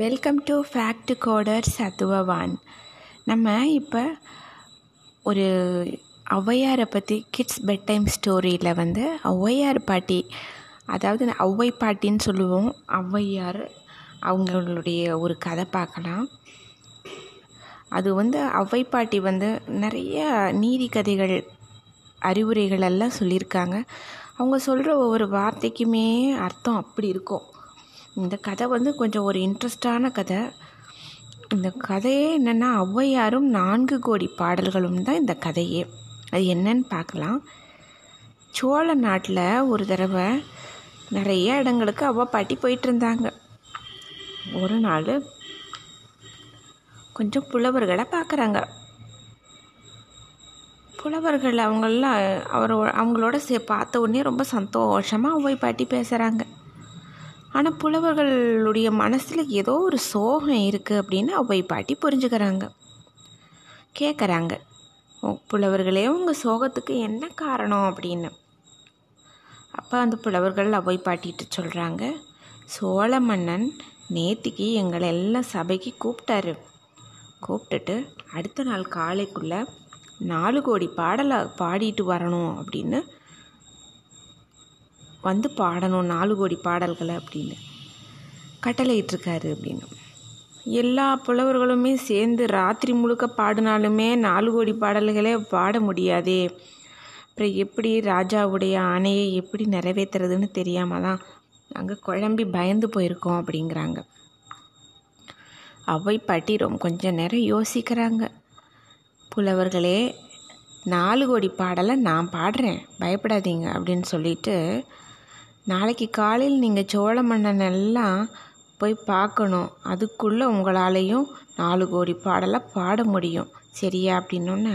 Welcome to fact coder சத்துவவான் நம்ம இப்போ ஒரு ஔவையாரை பற்றி கிட்ஸ் பெட் டைம் ஸ்டோரியில் வந்து ஔவையார் பாட்டி அதாவது ஔவை பாட்டின்னு சொல்லுவோம். ஔவையார் அவங்களுடைய ஒரு கதை பார்க்கலாம். அது வந்து ஔவை பாட்டி வந்து நிறைய நீதி கதைகள் அறிவுரைகள் எல்லாம் சொல்லியிருக்காங்க. அவங்க சொல்கிற ஒவ்வொரு வார்த்தைக்குமே அர்த்தம் அப்படி இருக்கும். இந்த கதை வந்து கொஞ்சம் ஒரு இன்ட்ரெஸ்டான கதை. இந்த கதையே என்னென்னா ஔவையாரும் நான்கு கோடி பாடல்களும் தான் இந்த கதையே. அது என்னன்னு பார்க்கலாம். சோழ நாட்டில் ஒரு தடவை நிறைய இடங்களுக்கு அவ்வா பாட்டி போயிட்டு இருந்தாங்க. ஒரு நாள் கொஞ்சம் புலவர்களை பார்க்குறாங்க. புலவர்கள் அவங்களெலாம் அவர் அவங்களோட சே பார்த்த உடனே ரொம்ப சந்தோஷமாக ஒவ்வை பாட்டி பேசுகிறாங்க ஆனால் புலவர்களுடைய மனசில் ஏதோ ஒரு சோகம் இருக்குது அப்படின்னு அவை பாட்டி புரிஞ்சுக்கிறாங்க. கேட்குறாங்க புலவர்களே உங்கள் சோகத்துக்கு என்ன காரணம் அப்படின்னு. அப்போ அந்த புலவர்கள் அவ்வை பாட்டிட்டு சொல்கிறாங்க சோழ மன்னன் நேத்திக்கு எங்களை எல்லாம் சபைக்கு கூப்பிட்டாரு கூப்பிட்டுட்டு அடுத்த நாள் காலைக்குள்ளே நாலு கோடி பாடலை பாடிட்டு வரணும் அப்படின்னு வந்து பாடணும் நாலு கோடி பாடல்களை அப்படின்னு. கட்டளையிட்டிருக்காரு அப்படின்னு. எல்லா புலவர்களுமே சேர்ந்து ராத்திரி முழுக்க பாடினாலுமே நாலு கோடி பாடல்களே பாட முடியாதே. அப்புறம் எப்படி ராஜாவுடைய ஆணையை எப்படி நிறைவேற்றுறதுன்னு தெரியாமல் தான் அங்கே குழம்பி பயந்து போயிருக்கோம் அப்படிங்கிறாங்க. அவை பாட்டி ரொம்ப கொஞ்சம் நேரம் யோசிக்கிறாங்க. புலவர்களே நாலு கோடி பாடலை நான் பாடுறேன் பயப்படாதீங்க அப்படின்னு சொல்லிட்டு நாளைக்கு காலையில் நீங்கள் சோழ மன்னன் எல்லாம் போய் பார்க்கணும். அதுக்குள்ளே உங்களாலேயும் நாலு கோடி பாடலை பாட முடியும். சரியா? அப்படின்னோன்னே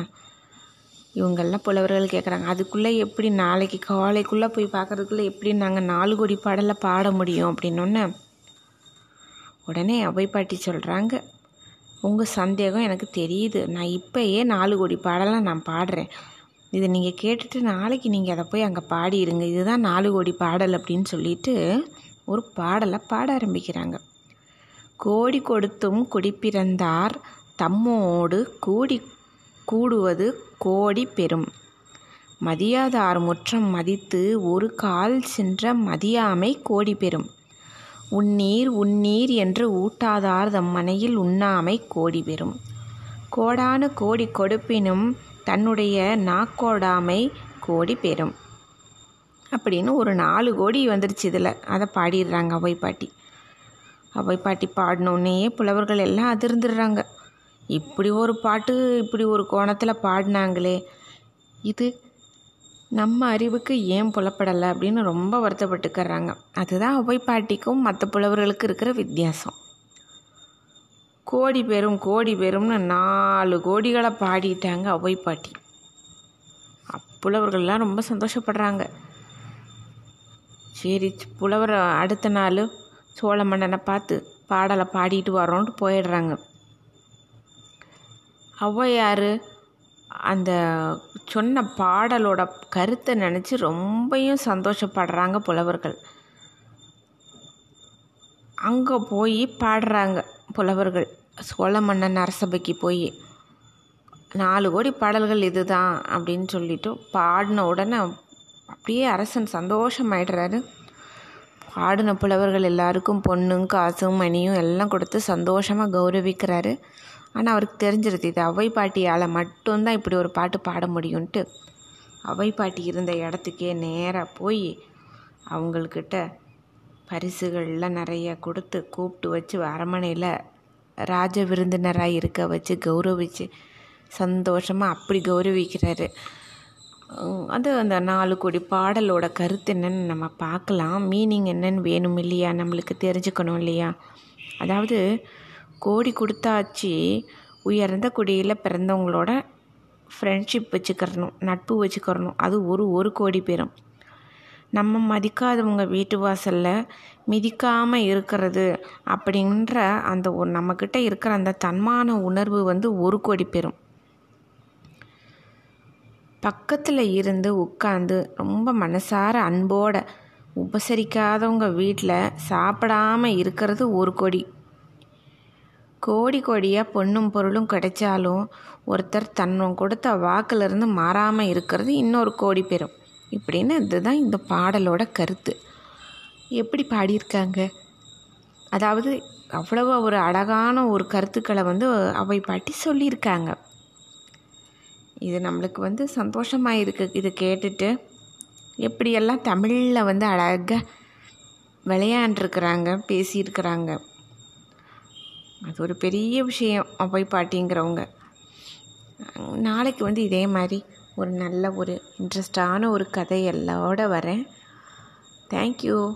இவங்கெல்லாம் புலவர்கள் கேட்குறாங்க அதுக்குள்ளே எப்படி நாளைக்கு காலைக்குள்ளே போய் பார்க்குறதுக்குள்ளே எப்படி நாங்கள் நாலு கோடி பாடலை பாட முடியும் அப்படின்னோன்னே உடனே அவை பாட்டி சொல்கிறாங்க உங்கள் சந்தேகம் எனக்கு தெரியுது. நான் இப்போயே நாலு கோடி பாடலாம் நான் பாடுறேன். இதை நீங்கள் கேட்டுட்டு நாளைக்கு நீங்கள் அதை போய் அங்கே பாடிடுங்க இதுதான் நாலு கோடி பாடல் அப்படின்னு சொல்லிட்டு ஒரு பாடலை பாட ஆரம்பிக்கிறாங்க. கோடி கொடுத்தும் குடிப்பிறந்தார் தம்மோடு கூடி கூடுவது கோடி பெறும் மதியாதார் முற்றம் மதித்து ஒரு கால் சென்ற மதியாமை கோடி பெறும் உன்னீர் உன்னீர் என்று ஊட்டாதார் தம் மனையில் உண்ணாமை கோடி பெறும் கோடானு கோடி கொடுப்பினும் தன்னுடைய நாக்கோடாமை கோடி பெறும். அப்படின்னு ஒரு நாலு கோடி வந்துருச்சு இதில். அதை பாடிடுறாங்க அவை பாட்டி. அவை பாட்டி பாடினோடனே புலவர்கள் எல்லாம் அதிர்ந்துடுறாங்க. இப்படி ஒரு பாட்டு இப்படி ஒரு கோணத்தில் பாடினாங்களே. இது நம்ம அறிவுக்கு ஏன் புலப்படலை அப்படின்னு ரொம்ப வருத்தப்பட்டுக்கிறாங்க. அதுதான் அவை பாட்டிக்கும் மற்ற புலவர்களுக்கு இருக்கிற வித்தியாசம். கோடி பெறும் கோடி பெறும்னு நாலு கோடிகளை பாடிட்டாங்க அவை பாட்டி. புலவர்கள்லாம் ரொம்ப சந்தோஷப்படுறாங்க. சரி புலவர் அடுத்த நாள் சோழ மன்னனை பார்த்து பாடலை பாடிட்டு வரோன்ட்டு போயிடுறாங்க. ஔவையார் அந்த சொன்ன பாடலோட கருத்தை நினச்சி ரொம்பையும் சந்தோஷப்படுறாங்க புலவர்கள். அங்கே போய் பாடுறாங்க. புலவர்கள் சோழ மன்னன் அரசபைக்கு போய் நாலு கோடி பாடல்கள் இதுதான் அப்படின்னு சொல்லிட்டு பாடின உடனே அப்படியே அரசன் சந்தோஷமாயிடுறாரு. பாடின புலவர்கள் எல்லாருக்கும் பொண்ணும் காசும் மணியும் எல்லாம் கொடுத்து சந்தோஷமாக கௌரவிக்கிறாரு. ஆனால் அவருக்கு தெரிஞ்சிருது இது அவை பாட்டியால் மட்டும்தான் இப்படி ஒரு பாட்டு பாட முடியும்ன்ட்டு. அவை பாட்டி இருந்த இடத்துக்கே நேராக போய் அவங்கக்கிட்ட பரிசுகள்லாம் நிறைய கொடுத்து கூப்பிட்டு வச்சு அரண்மனையில் ராஜ விருந்தினராக இருக்க வச்சு கௌரவிச்சு சந்தோஷமாக அப்படி கௌரவிக்கிறாரு. அது அந்த நாலு கோடி பாடலோட கருத்து என்னன்னு நம்ம பார்க்கலாம். மீனிங் என்னன்னு வேணும் இல்லையா? நம்மளுக்கு தெரிஞ்சுக்கணும் இல்லையா? அதாவது கோடி கொடுத்தாச்சு உயர்ந்த குடியில் பிறந்தவங்களோட ஃப்ரெண்ட்ஷிப் வச்சுக்கிறணும் நட்பு வச்சுக்கிறணும். அது ஒரு ஒரு கோடி பேரும். நம்ம மதிக்காதவங்க வீட்டு வாசலில் மிதிக்காமல் இருக்கிறது அப்படின்ற அந்த ஒரு நம்மக்கிட்ட இருக்கிற அந்த தன்மான உணர்வு வந்து ஒரு கோடி பெறும் பக்கத்தில் இருந்து உட்காந்து ரொம்ப மனசார அன்போட உபசரிக்காதவங்க வீட்டில் சாப்பிடாம இருக்கிறது ஒரு கோடி. கோடி கோடியாக பொண்ணும் பொருளும் கிடைச்சாலும் ஒருத்தர் தன்னம் கொடுத்த வாக்கிலிருந்து மாறாமல் இருக்கிறது இன்னொரு கோடி பெறும் இப்படின்னு இதுதான் இந்த பாடலோட கருத்து. எப்படி பாடியிருக்காங்க? அதாவது அவ்வளவு ஒரு அழகான ஒரு கருத்துக்களை வந்து அவை பாட்டி சொல்லியிருக்காங்க. இது நம்மளுக்கு வந்து சந்தோஷமாக இருக்குது இது கேட்டுட்டு எப்படியெல்லாம் தமிழில் வந்து அழகாக விளையாண்டுருக்குறாங்க பேசியிருக்கிறாங்க. அது ஒரு பெரிய விஷயம் அவை பாட்டிங்கிறவங்க. நாளைக்கு வந்து இதே மாதிரி ஒரு நல்ல ஒரு இன்ட்ரெஸ்டான ஒரு கதையெல்லோட வரேன். தேங்க்யூ